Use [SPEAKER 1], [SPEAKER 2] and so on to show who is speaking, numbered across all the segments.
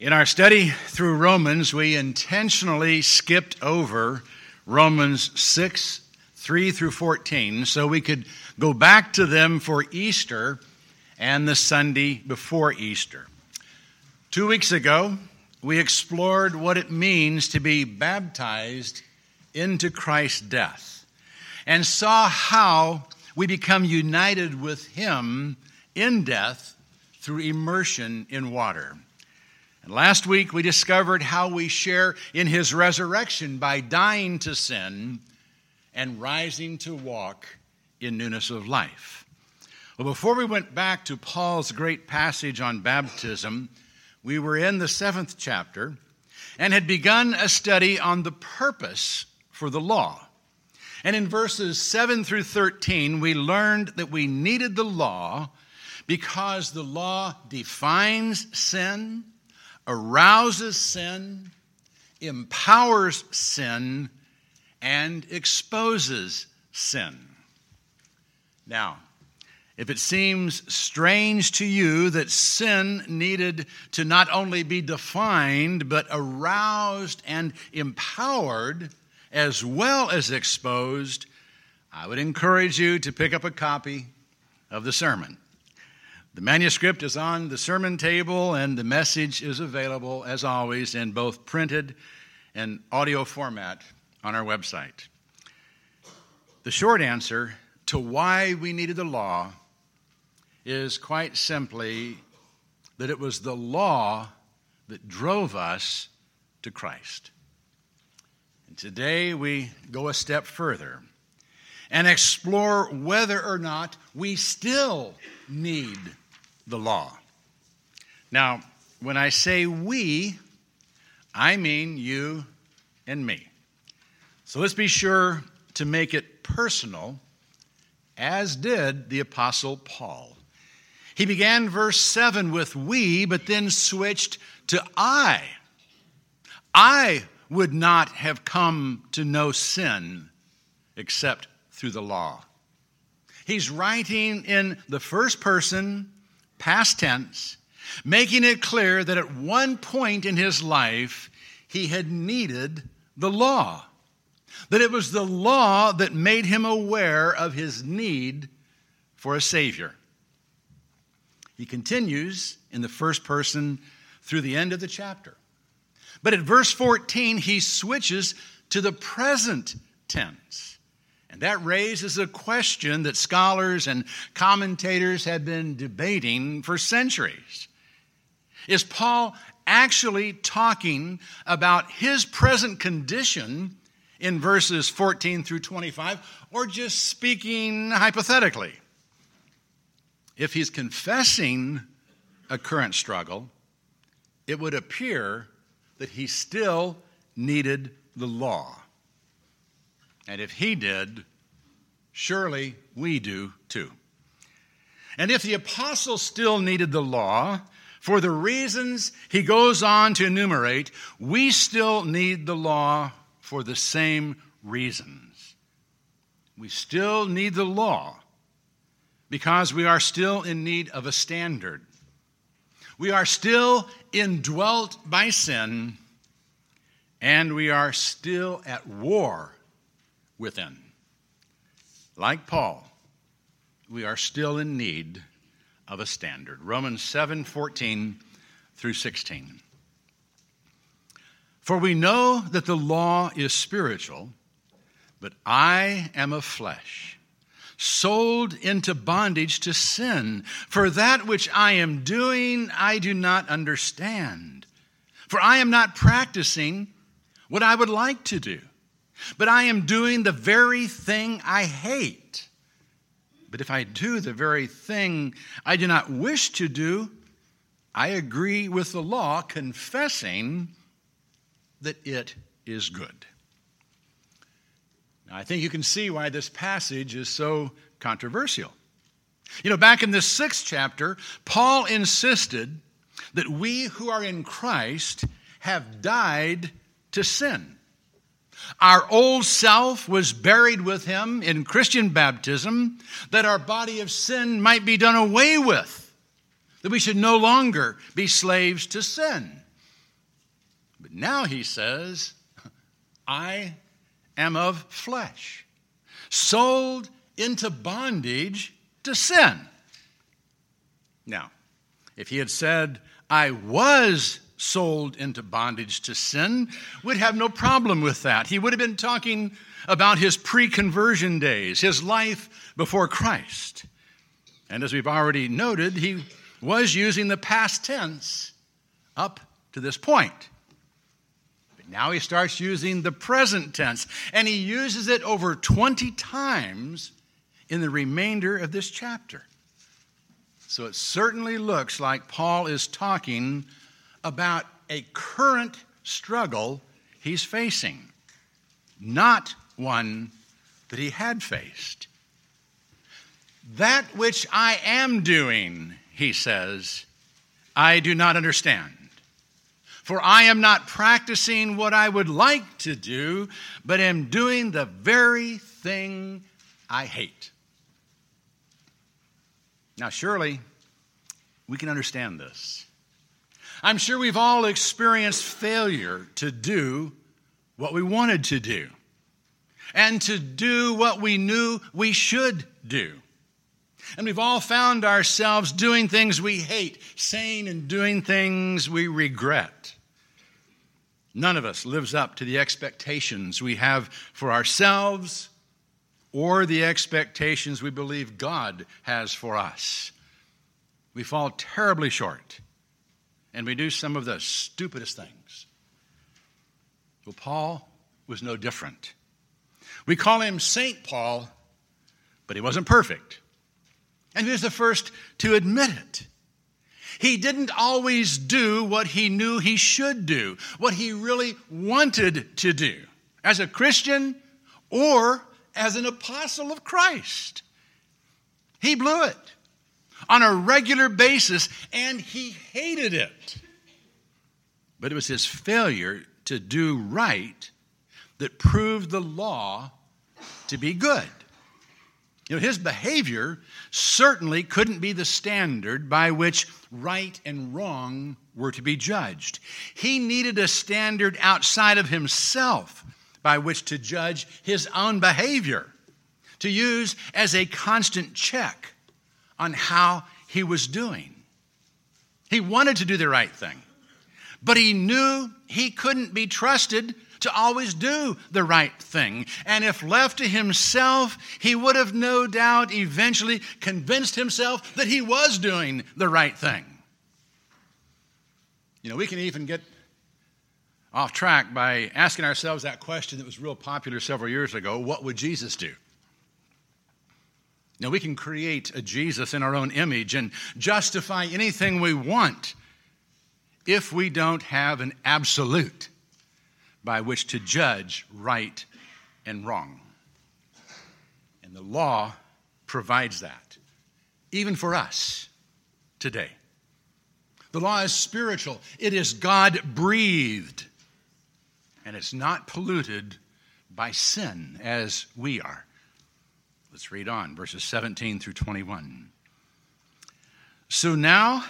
[SPEAKER 1] In our study through Romans, we intentionally skipped over Romans 6, 3 through 14, so we could go back to them for Easter and the Sunday before Easter. Two weeks ago, we explored what it means to be baptized into Christ's death and saw how we become united with Him in death through immersion in water. And last week we discovered how we share in his resurrection by dying to sin and rising to walk in newness of life. Well, before we went back to Paul's great passage on baptism, we were in the seventh chapter and had begun a study on the purpose for the law. And in verses 7 through 13, we learned that we needed the law because the law defines sin arouses sin, empowers sin, and exposes sin. Now, if it seems strange to you that sin needed to not only be defined, but aroused and empowered as well as exposed, I would encourage you to pick up a copy of the sermon. The manuscript is on the sermon table, and the message is available, as always, in both printed and audio format on our website. The short answer to why we needed the law is quite simply that it was the law that drove us to Christ. And today we go a step further and explore whether or not we still need the law. Now, when I say we, I mean you and me. So let's be sure to make it personal, as did the Apostle Paul. He began verse 7 with we, but then switched to I. I would not have come to know sin except through the law. He's writing in the first person past tense, making it clear that at one point in his life he had needed the law. That it was the law that made him aware of his need for a Savior. He continues in the first person through the end of the chapter. But at verse 14, he switches to the present tense. And that raises a question that scholars and commentators have been debating for centuries. Is Paul actually talking about his present condition in verses 14 through 25, or just speaking hypothetically? If he's confessing a current struggle, it would appear that he still needed the law. And if he did, surely we do too. And if the apostle still needed the law, for the reasons he goes on to enumerate, we still need the law for the same reasons. We still need the law because we are still in need of a standard. We are still indwelt by sin, and we are still at war within. Like Paul, we are still in need of a standard. Romans 7 14 through 16. For we know that the law is spiritual, but I am of flesh, sold into bondage to sin. For that which I am doing, I do not understand. For I am not practicing what I would like to do but I am doing the very thing I hate. But if I do the very thing I do not wish to do, I agree with the law, confessing that it is good. Now, I think you can see why this passage is so controversial. You know, back in the sixth chapter, Paul insisted that we who are in Christ have died to sin. Our old self was buried with him in Christian baptism that our body of sin might be done away with, that we should no longer be slaves to sin. But now he says, I am of flesh, sold into bondage to sin. Now, if he had said, I was sold into bondage to sin, would have no problem with that. He would have been talking about his pre conversion days, his life before Christ. And as we've already noted, he was using the past tense up to this point. But now he starts using the present tense, and he uses it over 20 times in the remainder of this chapter. So it certainly looks like Paul is talking about a current struggle he's facing, not one that he had faced. That which I am doing, he says, I do not understand. For I am not practicing what I would like to do, but am doing the very thing I hate. Now, surely we can understand this. I'm sure we've all experienced failure to do what we wanted to do and to do what we knew we should do. And we've all found ourselves doing things we hate, saying and doing things we regret. None of us lives up to the expectations we have for ourselves or the expectations we believe God has for us. We fall terribly short, and we do some of the stupidest things. Well, Paul was no different. We call him St. Paul, but he wasn't perfect. And he was the first to admit it. He didn't always do what he knew he should do, what he really wanted to do as a Christian or as an apostle of Christ. He blew it on a regular basis and he hated it. But it was his failure to do right that proved the law to be good. You know, his behavior certainly couldn't be the standard by which right and wrong were to be judged. He needed a standard outside of himself by which to judge his own behavior, to use as a constant check on how he was doing. He wanted to do the right thing, but he knew he couldn't be trusted to always do the right thing. And if left to himself, he would have no doubt eventually convinced himself that he was doing the right thing. You know, we can even get off track by asking ourselves that question that was real popular several years ago what would Jesus do? Now, we can create a Jesus in our own image and justify anything we want if we don't have an absolute by which to judge right and wrong. And the law provides that, even for us today. The law is spiritual, it is God breathed, and it's not polluted by sin as we are. Let's read on, verses 17 through 21. So now,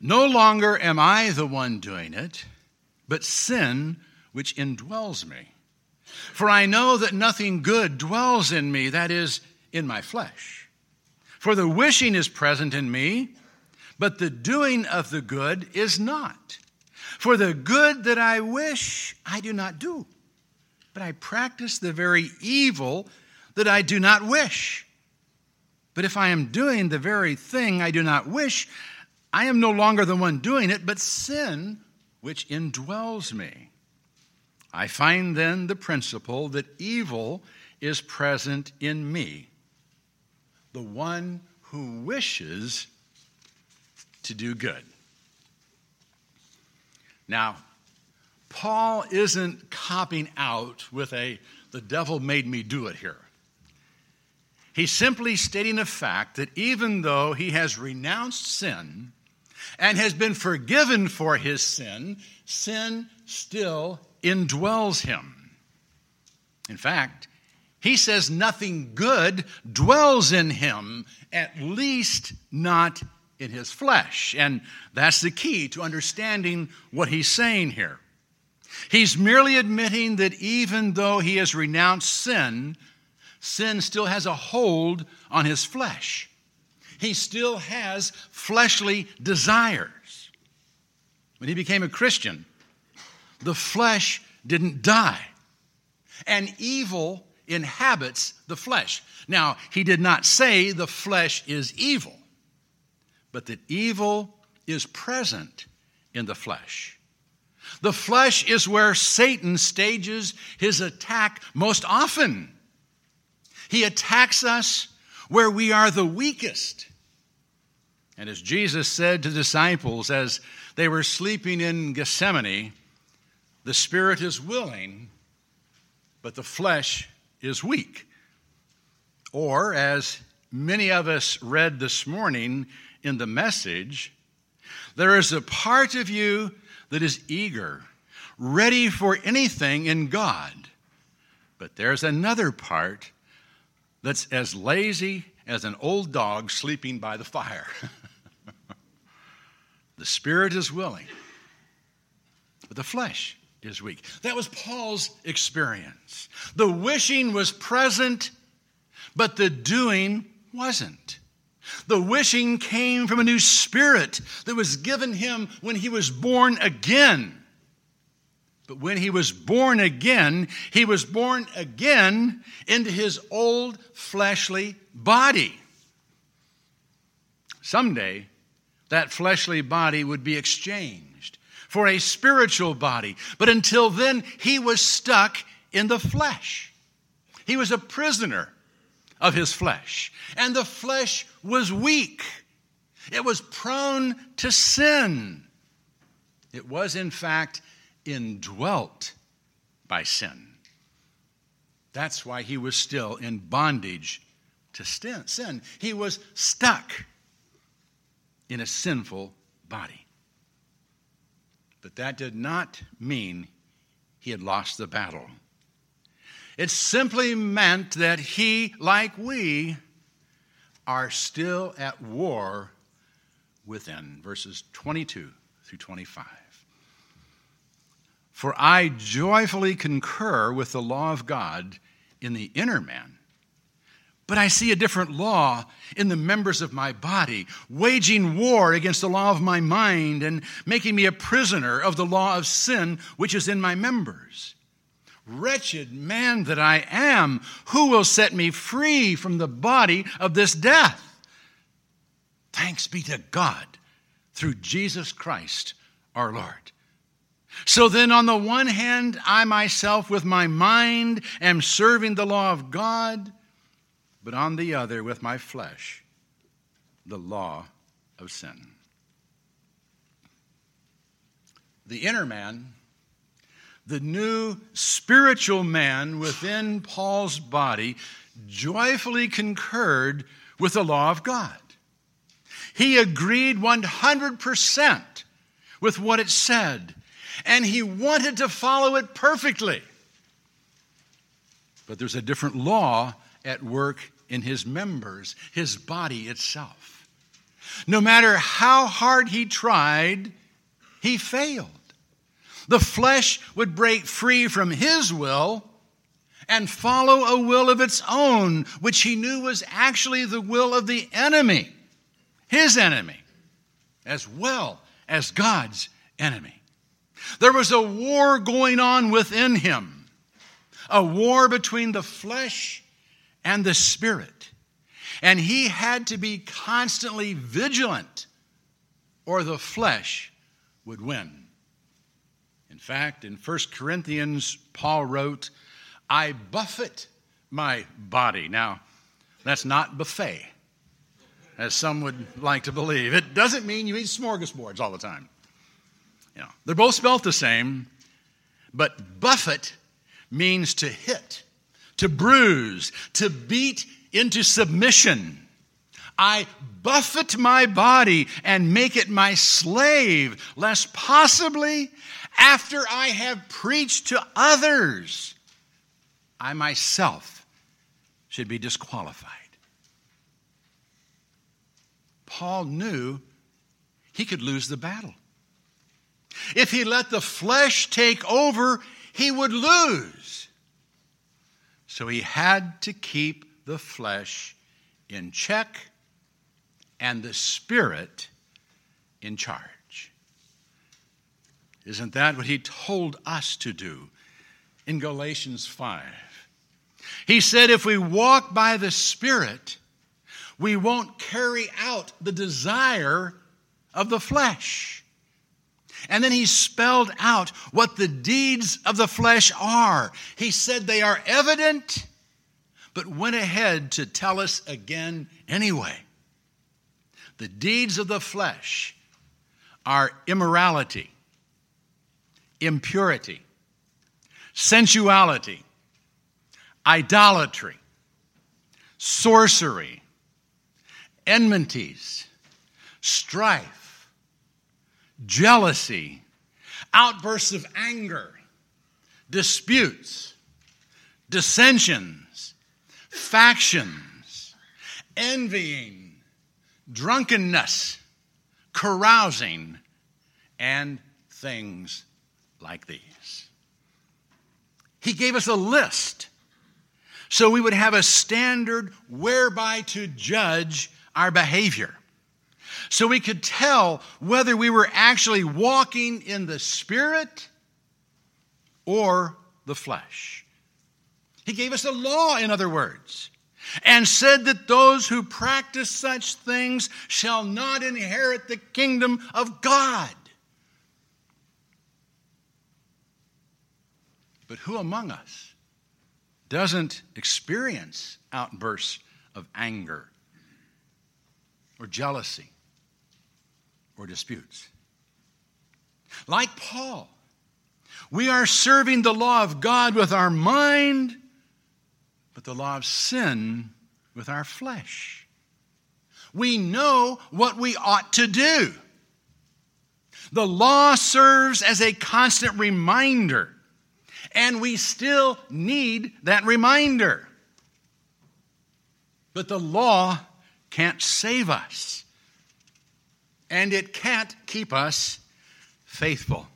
[SPEAKER 1] no longer am I the one doing it, but sin which indwells me. For I know that nothing good dwells in me, that is, in my flesh. For the wishing is present in me, but the doing of the good is not. For the good that I wish, I do not do, but I practice the very evil that I do not wish. But if I am doing the very thing I do not wish, I am no longer the one doing it, but sin which indwells me. I find then the principle that evil is present in me, the one who wishes to do good. Now, Paul isn't copping out with a the devil made me do it here. He's simply stating a fact that even though he has renounced sin and has been forgiven for his sin, sin still indwells him. In fact, he says nothing good dwells in him, at least not in his flesh. And that's the key to understanding what he's saying here. He's merely admitting that even though he has renounced sin, sin still has a hold on his flesh. He still has fleshly desires. When he became a Christian, the flesh didn't die, and evil inhabits the flesh. Now, he did not say the flesh is evil, but that evil is present in the flesh. The flesh is where Satan stages his attack most often. He attacks us where we are the weakest. And as Jesus said to disciples as they were sleeping in Gethsemane, the spirit is willing, but the flesh is weak. Or, as many of us read this morning in the message, there is a part of you that is eager, ready for anything in God. But there's another part that's as lazy as an old dog sleeping by the fire. the spirit is willing, but the flesh is weak. That was Paul's experience. The wishing was present, but the doing wasn't. The wishing came from a new spirit that was given him when he was born again. But when he was born again, he was born again into his old fleshly body. Someday, that fleshly body would be exchanged for a spiritual body. But until then, he was stuck in the flesh. He was a prisoner of his flesh. And the flesh was weak, it was prone to sin. It was, in fact, indwelt by sin. That's why he was still in bondage to sin. He was stuck in a sinful body. But that did not mean he had lost the battle. It simply meant that he, like we, are still at war within. Verses 22 through 25. For I joyfully concur with the law of God in the inner man. But I see a different law in the members of my body, waging war against the law of my mind and making me a prisoner of the law of sin which is in my members. Wretched man that I am, who will set me free from the body of this death? Thanks be to God through Jesus Christ our Lord. So then, on the one hand, I myself with my mind am serving the law of God, but on the other, with my flesh, the law of sin. The inner man the new spiritual man within Paul's body joyfully concurred with the law of God. He agreed 100% with what it said, and he wanted to follow it perfectly. But there's a different law at work in his members, his body itself. No matter how hard he tried, he failed. The flesh would break free from his will and follow a will of its own, which he knew was actually the will of the enemy, his enemy, as well as God's enemy. There was a war going on within him, a war between the flesh and the spirit. And he had to be constantly vigilant, or the flesh would win. In fact, in 1 Corinthians, Paul wrote, I buffet my body. Now, that's not buffet, as some would like to believe. It doesn't mean you eat smorgasbords all the time. They're both spelt the same, but buffet means to hit, to bruise, to beat into submission. I buffet my body and make it my slave, lest possibly after I have preached to others, I myself should be disqualified. Paul knew he could lose the battle. If he let the flesh take over, he would lose. So he had to keep the flesh in check and the spirit in charge. Isn't that what he told us to do in Galatians 5? He said, if we walk by the Spirit, we won't carry out the desire of the flesh. And then he spelled out what the deeds of the flesh are. He said they are evident, but went ahead to tell us again anyway. The deeds of the flesh are immorality, impurity, sensuality, idolatry, sorcery, enmities, strife, jealousy, outbursts of anger, disputes, dissensions, factions, envying, drunkenness, carousing, and things like these. He gave us a list so we would have a standard whereby to judge our behavior. So we could tell whether we were actually walking in the Spirit or the flesh. He gave us a law, in other words, and said that those who practice such things shall not inherit the kingdom of God. But who among us doesn't experience outbursts of anger or jealousy or disputes. Like Paul, we are serving the law of God with our mind, but the law of sin with our flesh. We know what we ought to do. The law serves as a constant reminder and we still need that reminder. But the law can't save us, and it can't keep us faithful.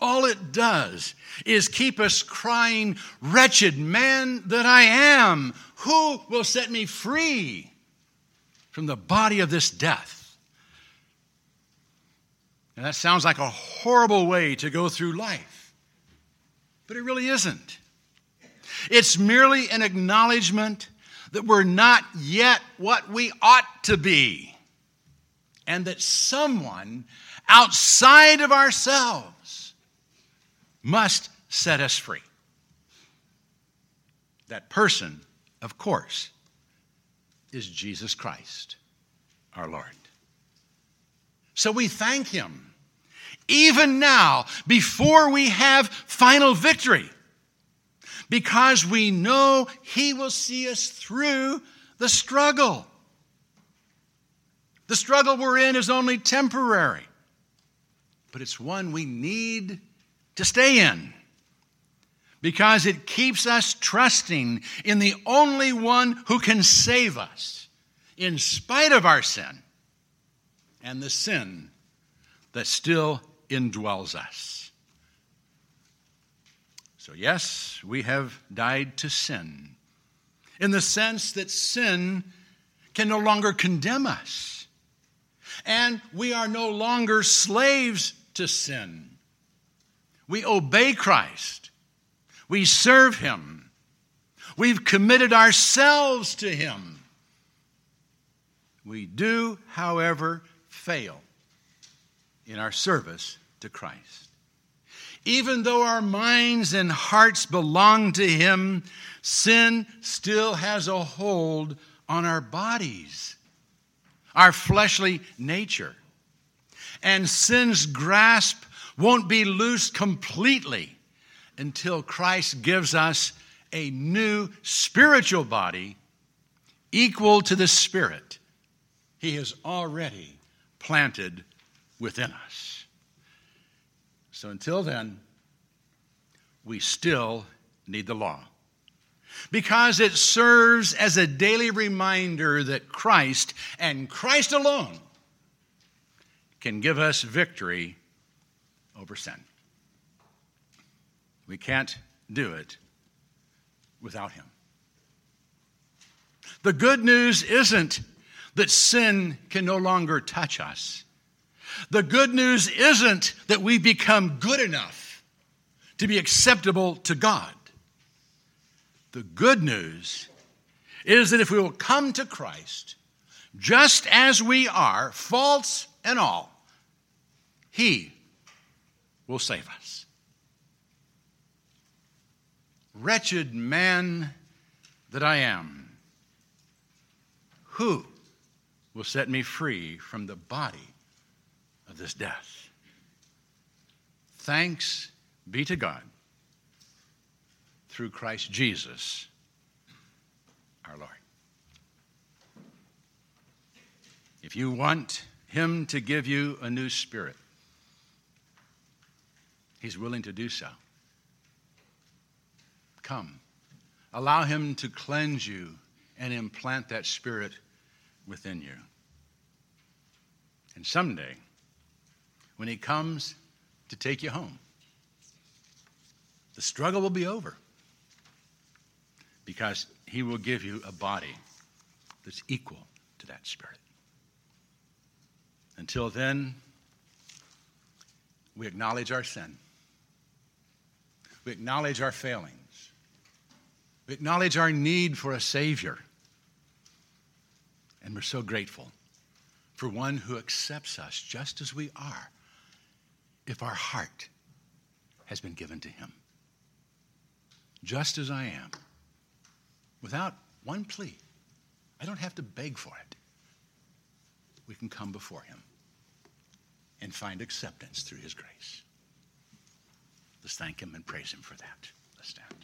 [SPEAKER 1] All it does is keep us crying, Wretched man that I am, who will set me free from the body of this death? And that sounds like a horrible way to go through life. But it really isn't. It's merely an acknowledgement that we're not yet what we ought to be, and that someone outside of ourselves must set us free. That person, of course, is Jesus Christ, our Lord. So we thank Him even now, before we have final victory, because we know He will see us through the struggle. The struggle we're in is only temporary, but it's one we need to stay in because it keeps us trusting in the only one who can save us in spite of our sin and the sin that still indwells us. So, yes, we have died to sin in the sense that sin can no longer condemn us, and we are no longer slaves to sin. We obey Christ, we serve Him, we've committed ourselves to Him. We do, however, fail in our service to Christ. Even though our minds and hearts belong to Him, sin still has a hold on our bodies, our fleshly nature. And sin's grasp won't be loosed completely until Christ gives us a new spiritual body equal to the Spirit He has already planted within us. So until then, we still need the law because it serves as a daily reminder that Christ and Christ alone can give us victory over sin. We can't do it without Him. The good news isn't that sin can no longer touch us. The good news isn't that we become good enough to be acceptable to God. The good news is that if we will come to Christ just as we are, faults and all, He will save us. Wretched man that I am, who will set me free from the body of this death? Thanks be to God through Christ Jesus our Lord. If you want Him to give you a new spirit, He's willing to do so. Come. Allow Him to cleanse you and implant that Spirit within you. And someday, when He comes to take you home, the struggle will be over because He will give you a body that's equal to that Spirit. Until then, we acknowledge our sin. We acknowledge our failings. We acknowledge our need for a Savior. And we're so grateful for one who accepts us just as we are if our heart has been given to Him. Just as I am, without one plea. I don't have to beg for it. We can come before Him and find acceptance through His grace. Let's thank Him and praise Him for that. Let's stand.